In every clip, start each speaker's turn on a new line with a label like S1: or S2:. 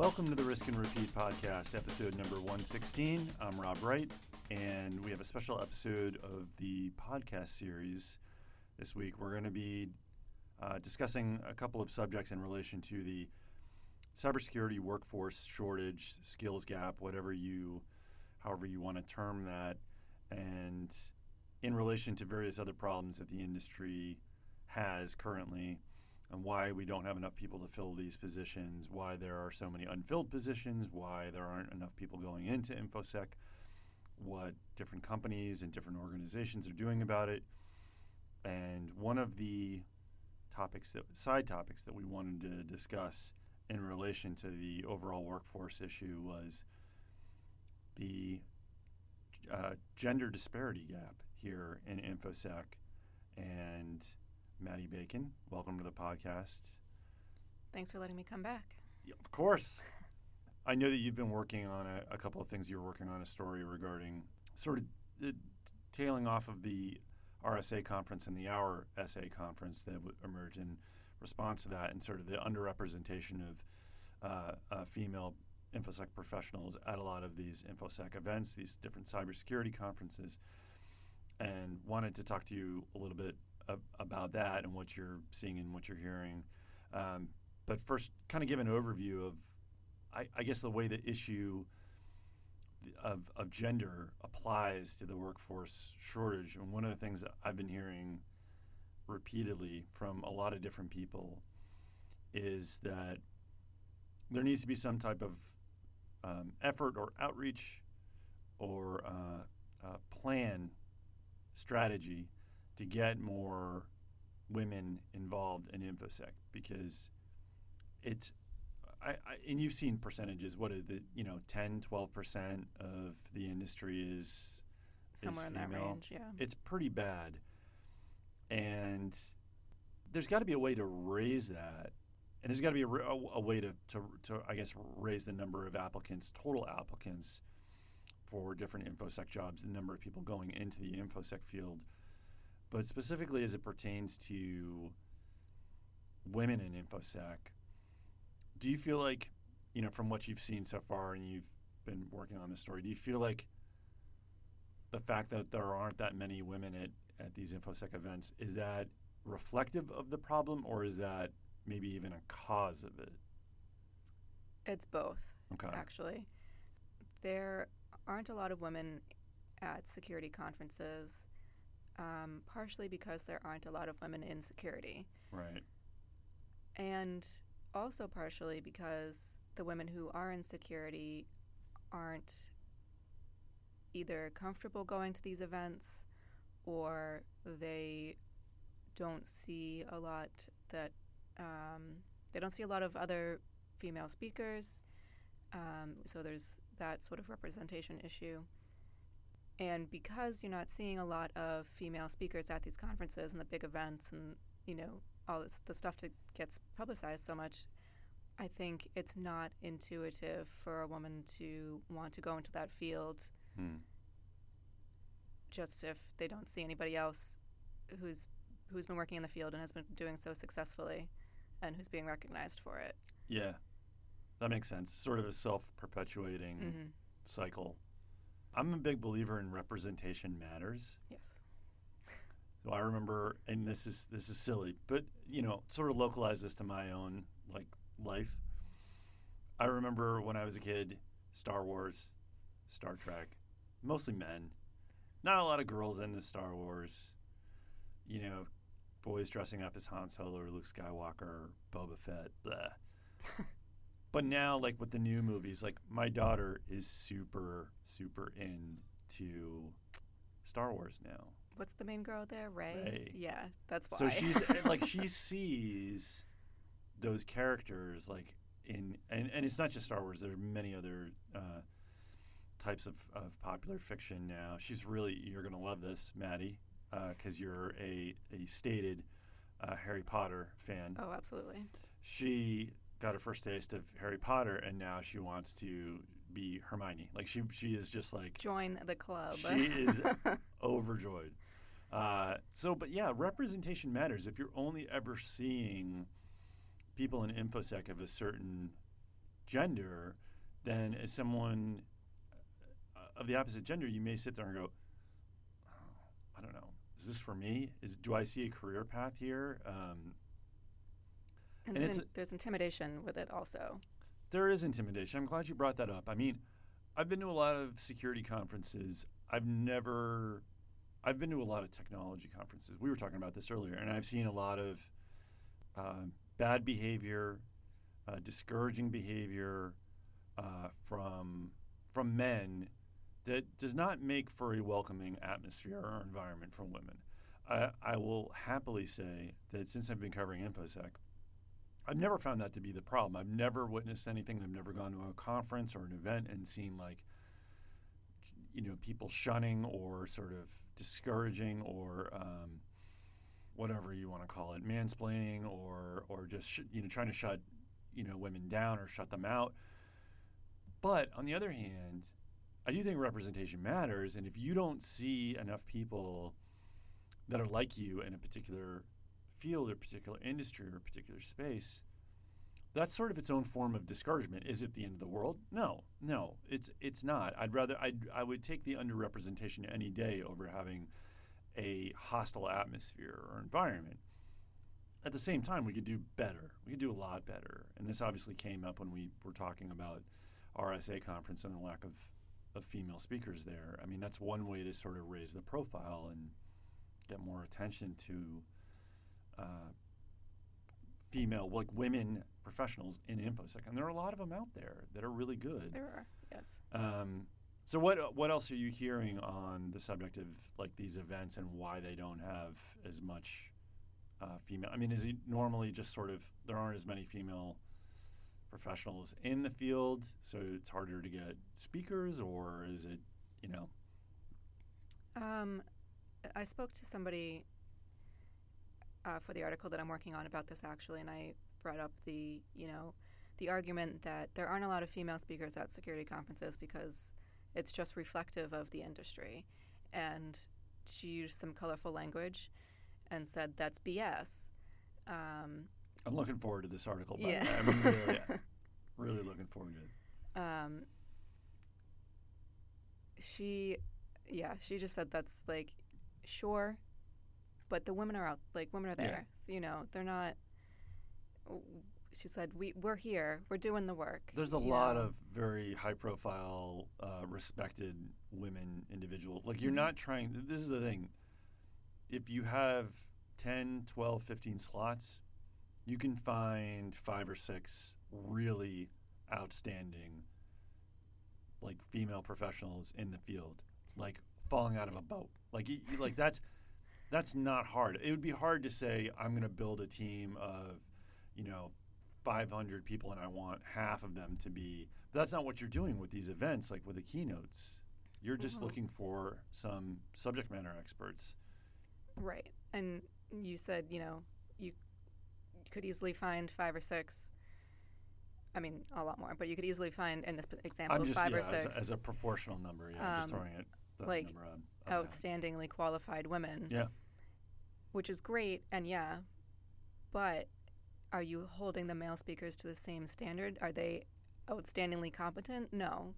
S1: Welcome to the Risk and Repeat podcast, episode number 116. I'm Rob Wright, and we have a special episode of the podcast series this week. We're going to be uh, discussing a couple of subjects in relation to the cybersecurity workforce shortage, skills gap, whatever you, however you want to term that, and in relation to various other problems that the industry has currently and why we don't have enough people to fill these positions, why there are so many unfilled positions, why there aren't enough people going into InfoSec, what different companies and different organizations are doing about it. And one of the topics that side topics that we wanted to discuss in relation to the overall workforce issue was the uh, gender disparity gap here in InfoSec and Maddie Bacon. Welcome to the podcast.
S2: Thanks for letting me come back.
S1: Yeah, of course. I know that you've been working on a, a, couple of things. You were working on a story regarding sort of the tailing off of the RSA conference and the Our SA conference that w- emerged in response to that, and sort of the underrepresentation of uh, uh, female infosec professionals at a lot of these infosec events, these different cybersecurity conferences, and wanted to talk to you a little bit about that and what you're seeing and what you're hearing. Um, but first, kind of give an overview of, I, I, guess, the way the issue of, of gender applies to the workforce shortage. And one of the things that I've been hearing repeatedly from a lot of different people is that there needs to be some type of um, effort or outreach or uh, uh, plan strategy to get more women involved in infosec because it's I, I, and you've seen percentages. What are the you know 10 12% of the industry is
S2: somewhere
S1: is
S2: in that range yeah.
S1: It's pretty bad. And there's got to be a way to raise that. And there's got to be a, a, a, way to, to, to i guess raise the number of applicants total applicants for different infosec jobs the number of people going into the infosec field but specifically as it pertains to women in infosec, do you feel like, you know, from what you've seen so far and you've been working on this story, do you feel like the fact that there aren't that many women at, at these infosec events is that reflective of the problem or is that maybe even a cause of it?
S2: It's both.
S1: Okay.
S2: Actually, there aren't a lot of women at security conferences um, partially because there aren't a lot of women in security.
S1: Right.
S2: And also partially because the women who are in security aren't either comfortable going to these events or they don't see a lot that um, they don't see a lot of other female speakers. Um, so there's that sort of representation issue. And because you're not seeing a lot of female speakers at these conferences and the big events and, you know, all this, the stuff that gets publicized so much, I think it's not intuitive for a woman to want to go into that field hmm. just if they don't see anybody else who's who's been working in the field and has been doing so successfully and who's being recognized for it.
S1: Yeah. That makes sense. Sort of a self perpetuating mm-hmm. cycle. I'm a big believer in representation matters.
S2: Yes.
S1: So I remember, and this is this is silly, but you know, sort of localize this to my own like life. I remember when I was a kid, Star Wars, Star Trek, mostly men, not a lot of girls into Star Wars. You know, boys dressing up as Han Solo or Luke Skywalker, Boba Fett, blah. But now, like with the new movies, like my daughter is super, super into Star Wars now.
S2: What's the main girl there? Rey. Yeah, that's why.
S1: So she's like she sees those characters like in and, and it's not just Star Wars. There are many other uh, types of, of popular fiction now. She's really you're gonna love this, Maddie, because uh, you're a a stated uh, Harry Potter fan.
S2: Oh, absolutely.
S1: She got her first taste of Harry Potter, and now she wants to be Hermione. Like she she is just like
S2: join the club.
S1: She is overjoyed. Uh, so, but yeah, representation matters. If you're only ever seeing people in infosec of a certain gender, then as someone uh, of the opposite gender, you may sit there and go, oh, I don't know, is this for me? Is do I see a career path here? Um,
S2: and,
S1: And
S2: it's
S1: it's
S2: in- there's intimidation with it also.
S1: There is intimidation. I'm glad you brought that up. I mean, I've been to a lot of security conferences. I've never, I've been to a lot of technology conferences. We were talking about this earlier, and I've seen a lot of uh, bad behavior, uh, discouraging behavior uh, from from men that does not make for a welcoming atmosphere or environment for women. I, I will happily say that since I've been covering InfoSec, I've never found that to be the problem. I've never witnessed anything. I've never gone to a conference or an event and seen like, you know, people shunning or sort of discouraging or um, whatever you want to call it, mansplaining or or just sh- you know trying to shut you know women down or shut them out. But on the other hand, I do think representation matters, and if you don't see enough people that are like you in a particular field or particular industry or particular space, that's sort of its own form of discouragement. Is it the end of the world? No, no, it's it's not. I'd rather I I would take the underrepresentation any day over having a hostile atmosphere or environment. At the same time, we could do better. We could do a lot better. And this obviously came up when we were talking about RSA conference and the lack of, of female speakers there. I mean, that's one way to sort of raise the profile and get more attention to uh, female, like women professionals in infosec, and there are a lot of them out there that are really good.
S2: There are, yes.
S1: Um, so what what else are you hearing on the subject of like these events and why they don't have as much uh, female? I mean, is it normally just sort of there aren't as many female professionals in the field, so it's harder to get speakers, or is it you know?
S2: Um, I spoke to somebody uh, for the article that I'm working on about this actually, and I brought up the you know the argument that there aren't a lot of female speakers at security conferences because it's just reflective of the industry, and she used some colorful language and said that's BS. Um,
S1: I'm looking forward to this article. By
S2: yeah.
S1: way. I'm really, really looking forward to it.
S2: um, she, yeah, she just said that's like, sure, but the women are out, like women are
S1: Yeah.
S2: there. You know, they're not. She said, "We we're here. We're doing the work."
S1: There's a lot
S2: know?
S1: of very high profile, uh, respected women individual. Like you're
S2: Mhm.
S1: not trying this is the thing. If you have 10, 12, 15 slots, you can find 5 or 6 really outstanding like female professionals in the field, like falling out of a boat. Like like that's that's not hard. It would be hard to say I'm going to build a team of, you know, 500 people and I want half of them to be. That's not what you're doing with these events, like with the keynotes. You're just
S2: Mhm.
S1: looking for some subject matter experts.
S2: right. And you said, you know, you could easily find five or six. I mean, a lot more, but you could easily find in this example
S1: just
S2: five
S1: yeah,
S2: or
S1: as,
S2: six
S1: a, as a proportional number. Yeah, I'm just
S2: Um,
S1: throwing it.
S2: Like,
S1: number out, out
S2: outstandingly qualified women.
S1: Yeah.
S2: Which is great, and yeah, but are you holding the male speakers to the same standard? Are they outstandingly competent? No.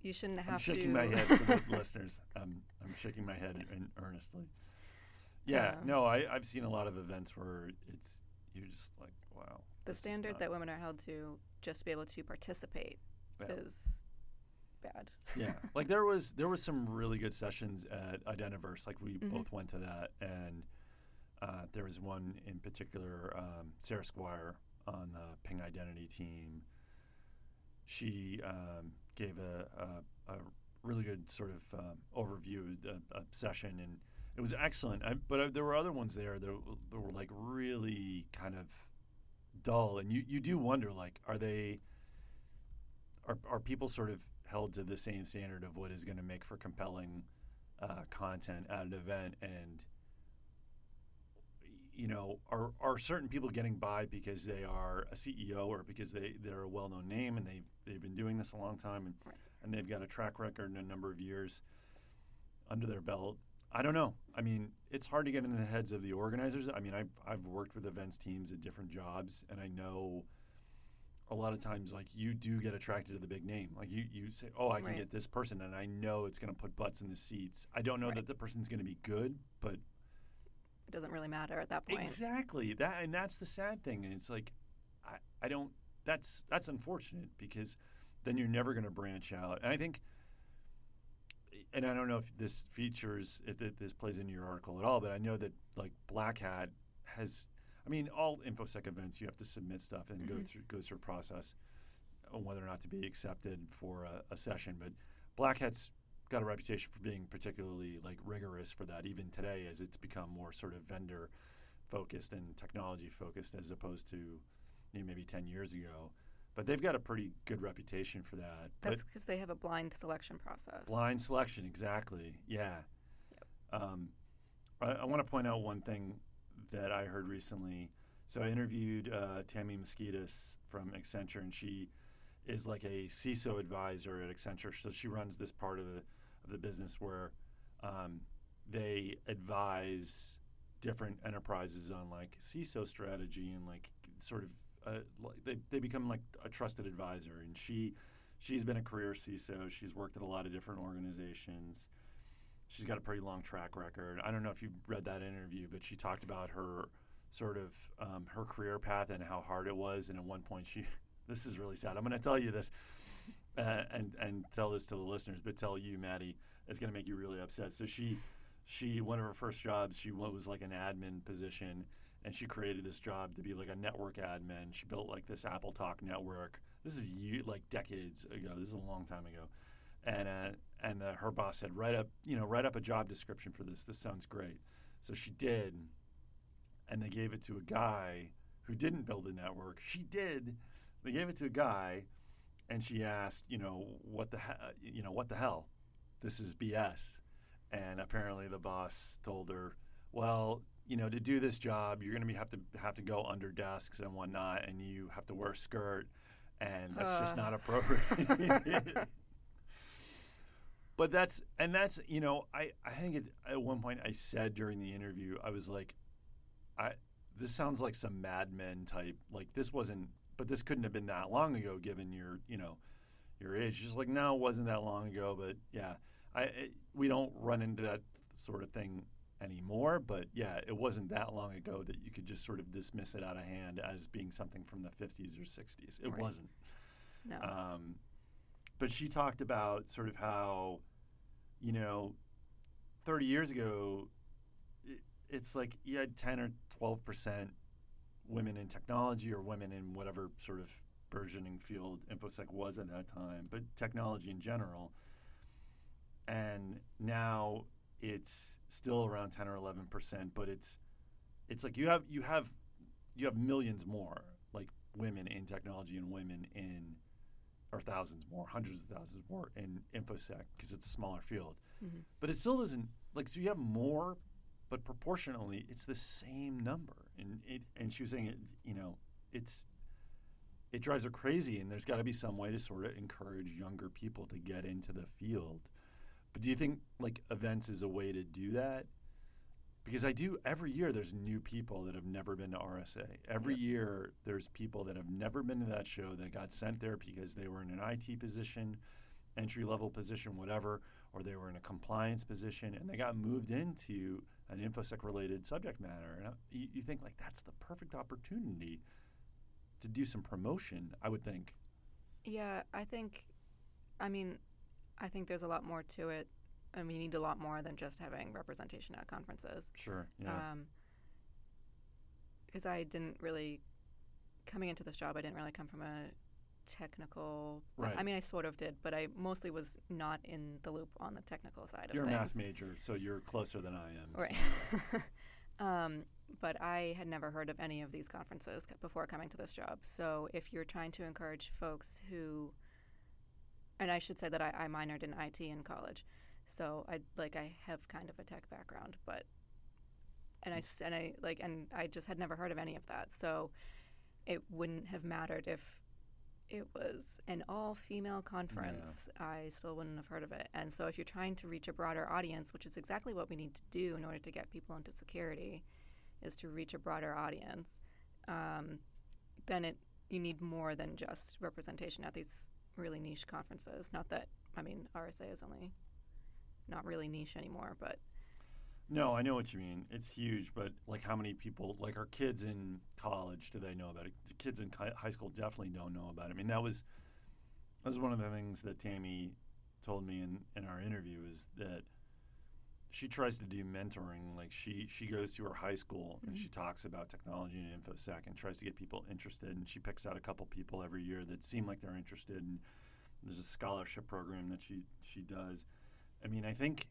S2: You shouldn't have
S1: I'm shaking
S2: to.
S1: my head for the listeners. I'm, I'm shaking my head in, earnestly. Yeah,
S2: Um,
S1: no, I, I've seen a lot of events where it's you're just like, wow.
S2: the standard that women are held to just to be able to participate
S1: Yeah.
S2: is bad.
S1: yeah. Like there was there was some really good sessions at identiverse. Like we
S2: Mhm.
S1: both went to that. And uh, there was one in particular um, sarah squire on the ping identity team. She um, gave a, a, a really good sort of um, overview a session. And it was excellent. I, but uh, there were other ones there that, that were like really kind of dull. And you, you do wonder like are they are, are people sort of held to the same standard of what is going to make for compelling uh, content at an event and you know are, are certain people getting by because they are a CEO or because they, they're a well-known name and they've, they've been doing this a long time and, and they've got a track record and a number of years under their belt I don't know. I mean, it's hard to get into the heads of the organizers. I mean, I've, I've worked with events teams at different jobs, and I know a lot of times like you do get attracted to the big name. Like you you say, "Oh, I can
S2: Right.
S1: get this person and I know it's going to put butts in the seats." I don't know
S2: Right.
S1: that the person's going to be good, but
S2: It doesn't really matter at that point.
S1: Exactly. That and that's the sad thing. And it's like I, I don't that's that's unfortunate because then you're never going to branch out. And I think and I don't know if this features if this plays into your article at all, but I know that like Black Hat has I mean all infosec events you have to submit stuff and go
S2: Mhm.
S1: through goes through a process on whether or not to be accepted for a, a session, but Black Hat's got a reputation for being particularly like rigorous for that even today as it's become more sort of vendor focused and technology focused as opposed to you know, maybe 10 years ago but they've got a pretty good reputation for that
S2: That's because they have a blind selection process.
S1: blind selection exactly yeah um, I, I want to point out one thing that I heard recently. So I interviewed uh, Tammy Moskites from Accenture and she is like a CISO advisor at Accenture. So she runs this part of the of the business where um, they advise different enterprises on like CISO strategy and like sort of uh, they, they become like a trusted advisor. And she she's been a career CISO she's worked at a lot of different organizations she's got a pretty long track record I don't know if you read that interview but she talked about her sort of um, her career path and how hard it was and at one point she this is really sad I'm going to tell you this uh, and and tell this to the listeners, but tell you, Maddie, it's going to make you really upset. So she, she one of her first jobs, she wa- was like an admin position, and she created this job to be like a network admin. She built like this Apple Talk network. This is you like decades ago. This is a long time ago, and uh, and uh, her boss said, write up, you know, write up a job description for this. This sounds great. So she did, and they gave it to a guy who didn't build a network. She did. They gave it to a guy and she asked, you know, what the he- you know, what the hell? This is BS. And apparently the boss told her, well, you know, to do this job, you're going to be have to have to go under desks and whatnot, and you have to wear a skirt, and that's just
S2: Uh.
S1: not appropriate. but that's and that's you know, I I think it, at one point I said during the interview, I was like, I this sounds like some Mad Men type. Like this wasn't, but this couldn't have been that long ago, given your you know your age. Just like no, it wasn't that long ago, but yeah, I it, we don't run into that sort of thing anymore. But yeah, it wasn't that long ago that you could just sort of dismiss it out of hand as being something from the 50s or 60s. It
S2: Right.
S1: wasn't.
S2: No.
S1: Um, but she talked about sort of how, you know, 30 years ago, it, it's like you had 10 or 12 percent women in technology or women in whatever sort of burgeoning field infosec was at that time, but technology in general. And now it's still around 10 or 11 percent, but it's it's like you have you have you have millions more like women in technology and women in or thousands more, hundreds of thousands more in infosec because it's a smaller field.
S2: Mhm.
S1: But it still doesn't like so you have more, but proportionally it's the same number. And it and she was saying it, you know, it's it drives her crazy and there's got to be some way to sort of encourage younger people to get into the field. But do you think like events is a way to do that? Because I do every year there's new people that have never been to RSA. Every
S2: Yep.
S1: year there's people that have never been to that show that got sent there because they were in an IT position, entry level position, whatever, or they were in a compliance position and they got moved into an infosec related subject matter. And you, you think like that's the perfect opportunity to do some promotion, I would think.
S2: Yeah, I think, I mean, I think there's a lot more to it. I mean, you need a lot more than just having representation at conferences.
S1: Sure. Yeah.
S2: Um, because I didn't really, coming into this job, I didn't really come from a technical.
S1: Right.
S2: I mean, I sort of did, but I mostly was not in the loop on the technical side of
S1: you're a
S2: things.
S1: math major, so you're closer than I am. so-
S2: Right. um, but I had never heard of any of these conferences c- before coming to this job. So if you're trying to encourage folks who, and I should say that I, I minored in IT in college, so I like I have kind of a tech background, but and I and I like and I just had never heard of any of that. So it wouldn't have mattered if it was an all female conference. I still wouldn't have heard of it. And so if you're trying to reach a broader audience, which is exactly what we need to do in order to get people into security, is to reach a broader audience, um, then it you need more than just representation at these really niche conferences. Not that I mean RSA is only not really niche anymore, but
S1: No, I know what you mean. It's huge, but like how many people, like our kids in college, do they know about it? The kids in high school definitely don't know about it. I mean, that was that was one of the things that Tammy told me in, in our interview is that she tries to do mentoring. Like she she goes to her high school and she mm-hmm. talks about technology and infosec and tries to get people interested. And she picks out a couple people every year that seem like they're interested. And there's a scholarship program that she she does. I mean, I think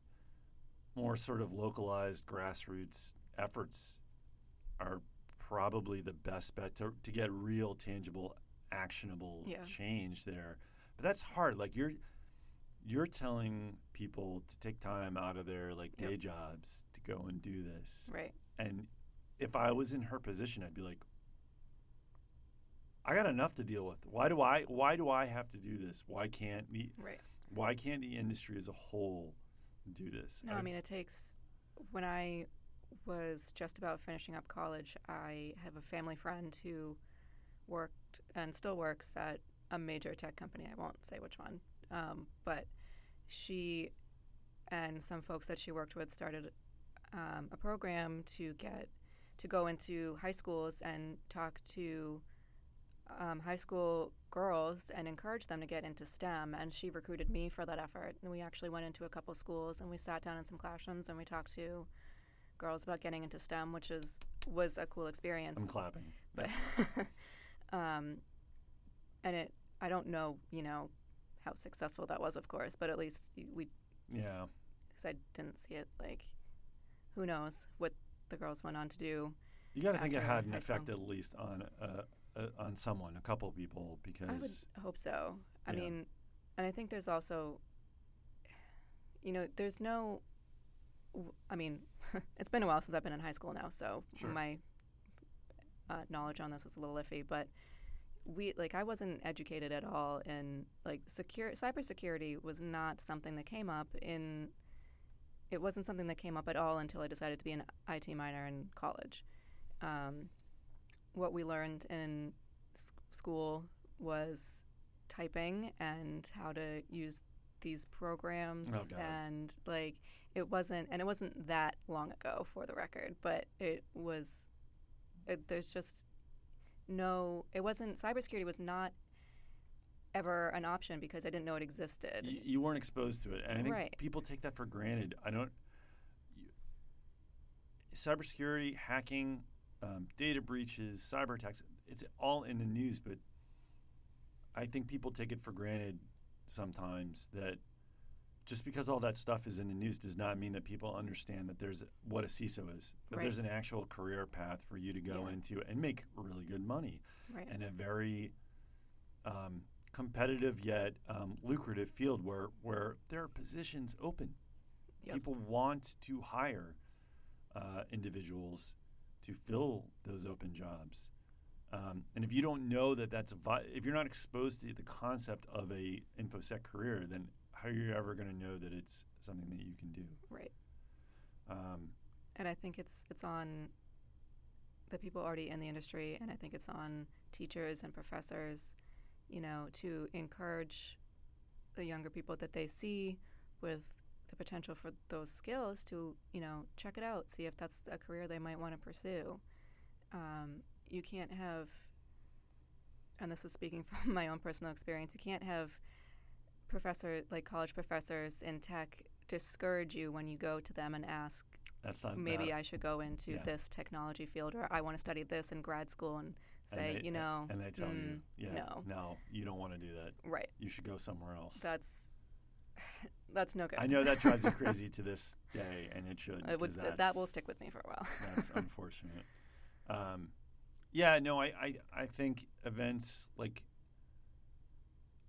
S1: more sort of localized grassroots efforts are probably the best bet to, to get real tangible actionable
S2: Yeah.
S1: change there but that's hard like you're you're telling people to take time out of their like day
S2: Yep.
S1: jobs to go and do this
S2: right.
S1: and if i was in her position i'd be like i got enough to deal with why do i why do i have to do this why can't the
S2: Right.
S1: Why can't the industry as a whole do this
S2: No, I mean it takes. When I was just about finishing up college, I have a family friend who worked and still works at a major tech company. I won't say which one, um, but she and some folks that she worked with started um, a program to get to go into high schools and talk to um, high school girls and encourage them to get into STEM. And she recruited me for that effort. And we actually went into a couple schools and we sat down in some classrooms and we talked to girls about getting into STEM, which is was a cool experience.
S1: i'm clapping
S2: But um, and it, I don't know, you know, how successful that was, of course, but at least we,
S1: yeah
S2: because I didn't see it. Like, who knows what the girls went on to do?
S1: You got to think it had an effect at least on uh, uh, on someone, a couple people, because
S2: I would hope so. I
S1: Yeah.
S2: mean, and I think there's also, you know, there's no. I mean, it's been a while since I've been in high school now, so
S1: Sure.
S2: my uh, knowledge on this is a little iffy. But we, like, I wasn't educated at all in like secure cybersecurity was not something that came up in. It wasn't something that came up at all until I decided to be an IT minor in college. Um, what we learned in school was typing and how to use these programs
S1: Oh,
S2: and like it wasn't and it wasn't that long ago for the record but it was it, there's just no it wasn't cybersecurity was not ever an option because i didn't know it existed
S1: y- you weren't exposed to it, and I think
S2: Right.
S1: people take that for granted. I don't. You, cybersecurity, hacking, um, data breaches, cyber attacks. It's all in the news, but I think people take it for granted sometimes that just because all that stuff is in the news does not mean that people understand that there's what a CISO is. That
S2: Right.
S1: there's an actual career path for you to go
S2: Yeah.
S1: into and make really good money
S2: right
S1: in a very um, competitive yet um, lucrative field where where there are positions open.
S2: Yep.
S1: People want to hire uh, individuals to fill those open jobs. Um, and if you don't know that that's a vi- if you're not exposed to the concept of a infosec career, then how are you ever going to know that it's something that you can do?
S2: right
S1: Um,
S2: and I think it's it's on the people already in the industry, and I think it's on teachers and professors, you know, to encourage the younger people that they see with the potential for those skills to, you know, check it out, see if that's a career they might want to pursue. Um, you can't have, and this is speaking from my own personal experience, you can't have professor like college professors in tech discourage you when you go to them and ask
S1: that's not
S2: maybe
S1: that-
S2: I should go into
S1: yeah.
S2: this technology field or I want to study this in grad school and
S1: and
S2: say,
S1: they-
S2: you know,
S1: and they tell you,
S2: mm,
S1: yeah,
S2: no.
S1: no, you don't want to do that.
S2: right.
S1: You should go somewhere else.
S2: That's that's no good.
S1: I know that drives you crazy to this day, and it should.
S2: It would, that will stick with me for a while.
S1: That's unfortunate. Um, yeah, no, I, I, I think events like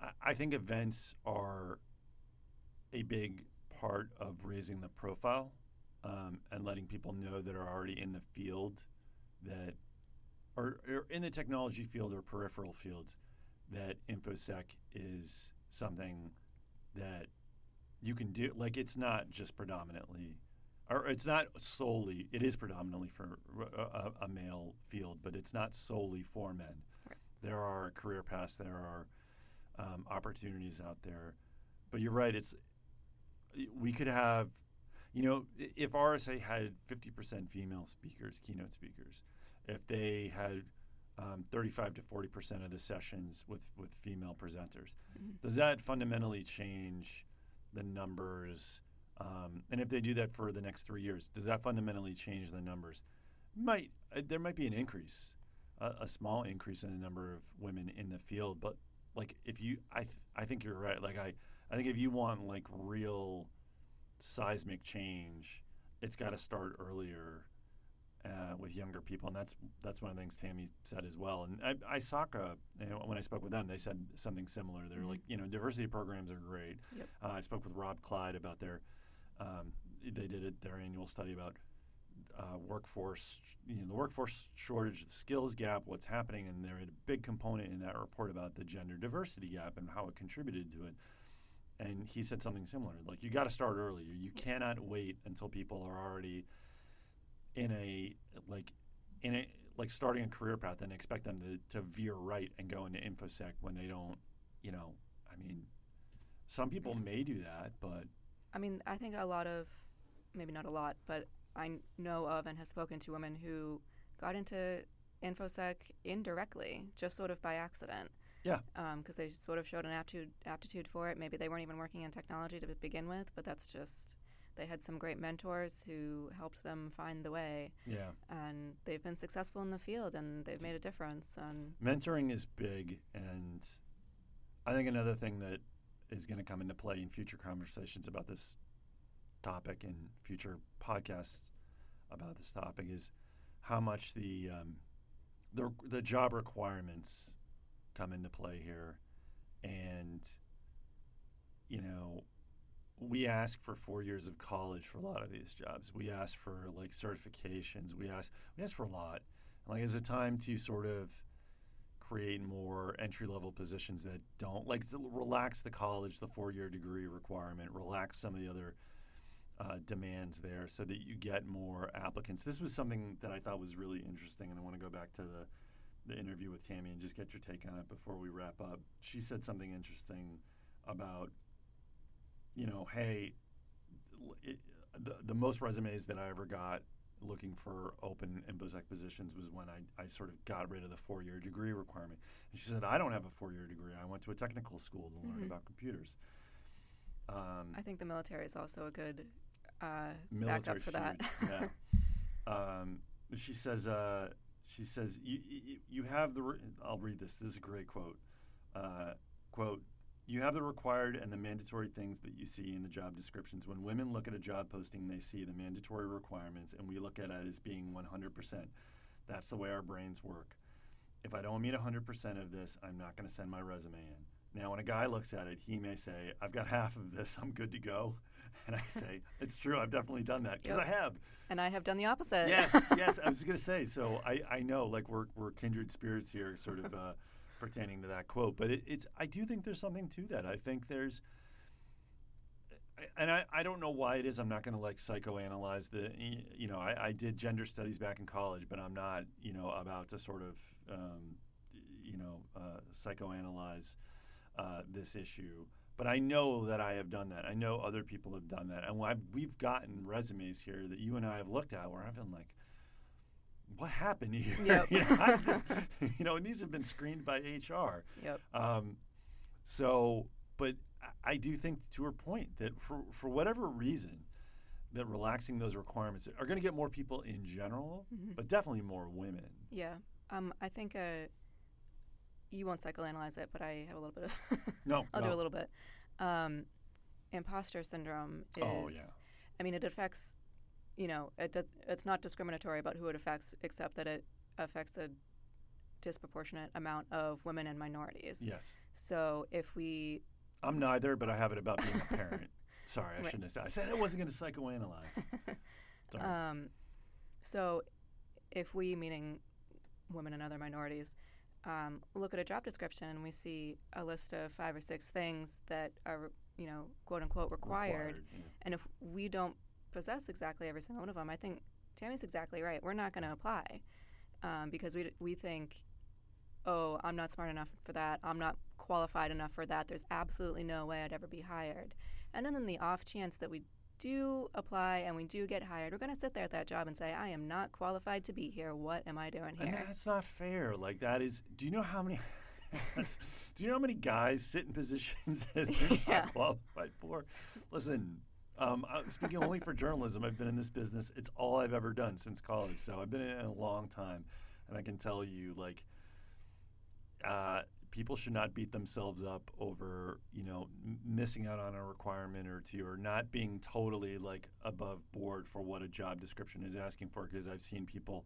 S1: I, I think events are a big part of raising the profile um, and letting people know that are already in the field that or, or in the technology field or peripheral fields that infosec is something that you can do like it's not just predominantly or it's not solely it is predominantly for a, a, a male field but it's not solely for men
S2: Right.
S1: there are career paths, there are um, opportunities out there. But you're right. It's we could have, you know, if RSA had 50% female speakers, keynote speakers, if they had um, 35 to 40% of the sessions with, with female presenters, mm-hmm. does that fundamentally change the numbers? Um, and if they do that for the next three years, does that fundamentally change the numbers? Might uh, there might be an increase, a, small increase in the number of women in the field, but like if you, I th- I think you're right. Like I I think if you want like real seismic change, it's got to start earlier uh, with younger people, and that's that's one of the things Tammy said as well. And I, ISACA, you know, when I spoke with them, they said something similar. They're mm-hmm. like, you know, diversity programs are great. Yep. Uh, I spoke with Rob Clyde about their, um, they did it, their annual study about uh, workforce, you know, the workforce shortage, the skills gap, what's happening, and there had a big component in that report about the gender diversity gap and how it contributed to it and he said something similar. Like you got to start earlier. You cannot wait until people are already in a like in a like starting a career path and expect them to, to veer right and go into infosec when they don't. You know, I mean, some people yeah. may do that, but
S2: I mean, I think a lot of maybe not a lot, but I know of and have spoken to women who got into infosec indirectly, just sort of by accident.
S1: Yeah.
S2: Because um, they sort of showed an aptitude aptitude for it. Maybe they weren't even working in technology to begin with, but that's just they had some great mentors who helped them find the way.
S1: Yeah.
S2: And they've been successful in the field and they've made a difference. And
S1: mentoring is big, and I think another thing that is going to come into play in future conversations about this topic and future podcasts about this topic is how much the um, the the job requirements come into play here. And, you know, we ask for four years of college for a lot of these jobs. We ask for like certifications. We ask we ask for a lot. Like, is it time to sort of create more entry level positions that don't like relax the college, the four year degree requirement, relax some of the other uh, demands there, so that you get more applicants. This was something that I thought was really interesting, and I want to go back to the the interview with Tammy and just get your take on it before we wrap up. She said something interesting about, you know, hey, it, the, the most resumes that I ever got looking for open InfoSec positions was when I, I sort of got rid of the four year degree requirement. And she said, I don't have a four year degree. I went to a technical school to learn mm-hmm. about computers.
S2: Um, I think the military is also a good uh, backup for that.
S1: yeah. Um, she says, uh, she says, "You you, you have the." Re- I'll read this. This is a great quote. Uh, quote. You have the required and the mandatory things that you see in the job descriptions. When women look at a job posting, they see the mandatory requirements, and we look at it as being 100%. That's the way our brains work. If I don't meet 100% of this, I'm not going to send my resume in. Now, when a guy looks at it, he may say, I've got half of this, I'm good to go. And I say, it's true. I've definitely done that because yep. I have.
S2: And I have done the opposite.
S1: yes, yes. I was going to say. So I, I know, like we're we're kindred spirits here, sort of uh, pertaining to that quote. But it, it's I do think there's something to that. I think there's. And I, I don't know why it is. I'm not going to like psychoanalyze the, you know, I, I did gender studies back in college, but I'm not, you know, about to sort of, um, you know, uh, psychoanalyze uh, this issue. But I know that I have done that. I know other people have done that. And I've, we've gotten resumes here that you and I have looked at where I've been like, what happened here?
S2: Yep.
S1: you, know, just, you know, and these have been screened by HR.
S2: Yep.
S1: Um, so, but I do think, to her point, that for, for whatever reason, that relaxing those requirements are going to get more people in general, mm-hmm. but definitely more women.
S2: Yeah. Um, I think uh, you won't psychoanalyze it, but I have a little bit of.
S1: no,
S2: I'll
S1: no.
S2: do a little bit. Um, imposter syndrome is.
S1: Oh yeah.
S2: I mean, it affects. You know, it does. It's not discriminatory about who it affects, except that it affects a disproportionate amount of women and minorities.
S1: Yes.
S2: So if we.
S1: I'm neither, but I have it about being a parent. Sorry, I right. shouldn't have said. I said I wasn't going to psychoanalyze.
S2: um, so, if we, meaning women and other minorities, um, look at a job description and we see a list of five or six things that are, you know, quote unquote required. required yeah. And if we don't possess exactly every single one of them, I think Tammy's exactly right. We're not going to apply um, because we, we think oh, I'm not smart enough for that. I'm not qualified enough for that. There's absolutely no way I'd ever be hired. And then in the off chance that we do apply and we do get hired, we're going to sit there at that job and say, I am not qualified to be here. What am I doing here?
S1: And that's not fair. Like that is. Do you know how many? do you know how many guys sit in positions that they're
S2: Yeah.
S1: not qualified for? Listen, um, uh, speaking only for journalism, I've been in this business. It's all I've ever done since college, so I've been in it a long time, and I can tell you, like, uh, people should not beat themselves up over you know missing out on a requirement or two or not being totally like above board for what a job description is asking for because i've seen people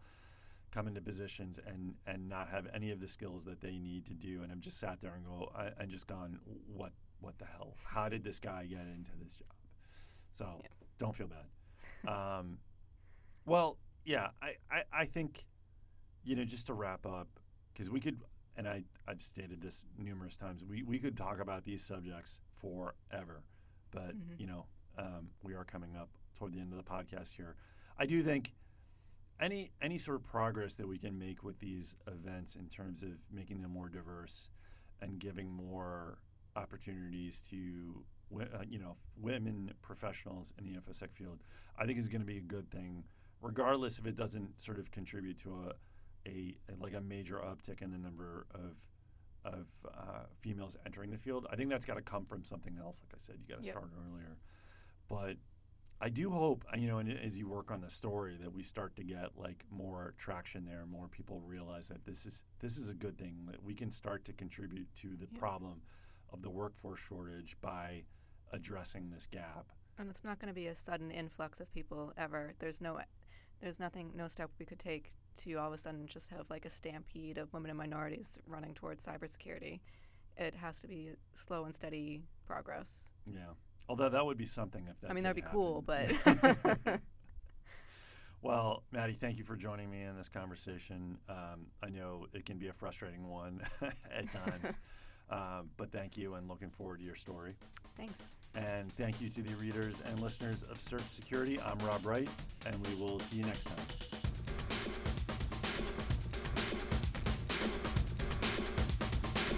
S1: come into positions and and not have any of the skills that they need to do and i've just sat there and go I, and just gone what what the hell how did this guy get into this job so
S2: Yeah.
S1: don't feel bad um, well yeah I, I i think you know just to wrap up because we could and I, I've stated this numerous times. We, we could talk about these subjects forever, but
S2: Mhm.
S1: you know, um, we are coming up toward the end of the podcast here. I do think any any sort of progress that we can make with these events in terms of making them more diverse and giving more opportunities to uh, you know women professionals in the infosec field, I think is going to be a good thing, regardless if it doesn't sort of contribute to a a, a like a major uptick in the number of of uh, females entering the field. I think that's got to come from something else. Like I said, you got to
S2: Yep.
S1: start earlier. But I do hope, uh, you know, and as you work on the story, that we start to get like more traction there. More people realize that this is this is a good thing. That we can start to contribute to the
S2: Yep.
S1: problem of the workforce shortage by addressing this gap.
S2: And it's not going to be a sudden influx of people ever. There's no, there's nothing, no step we could take to all of a sudden just have like a stampede of women and minorities running towards cybersecurity. It has to be slow and steady progress.
S1: Yeah. Although that would be something if that.
S2: I mean, that'd be cool, but
S1: Well, Maddie, thank you for joining me in this conversation. Um, I know it can be a frustrating one at times, um, but thank you and looking forward to your story.
S2: thanks.
S1: And thank you to the readers and listeners of Search Security. I'm Rob Wright, and we will see you next time.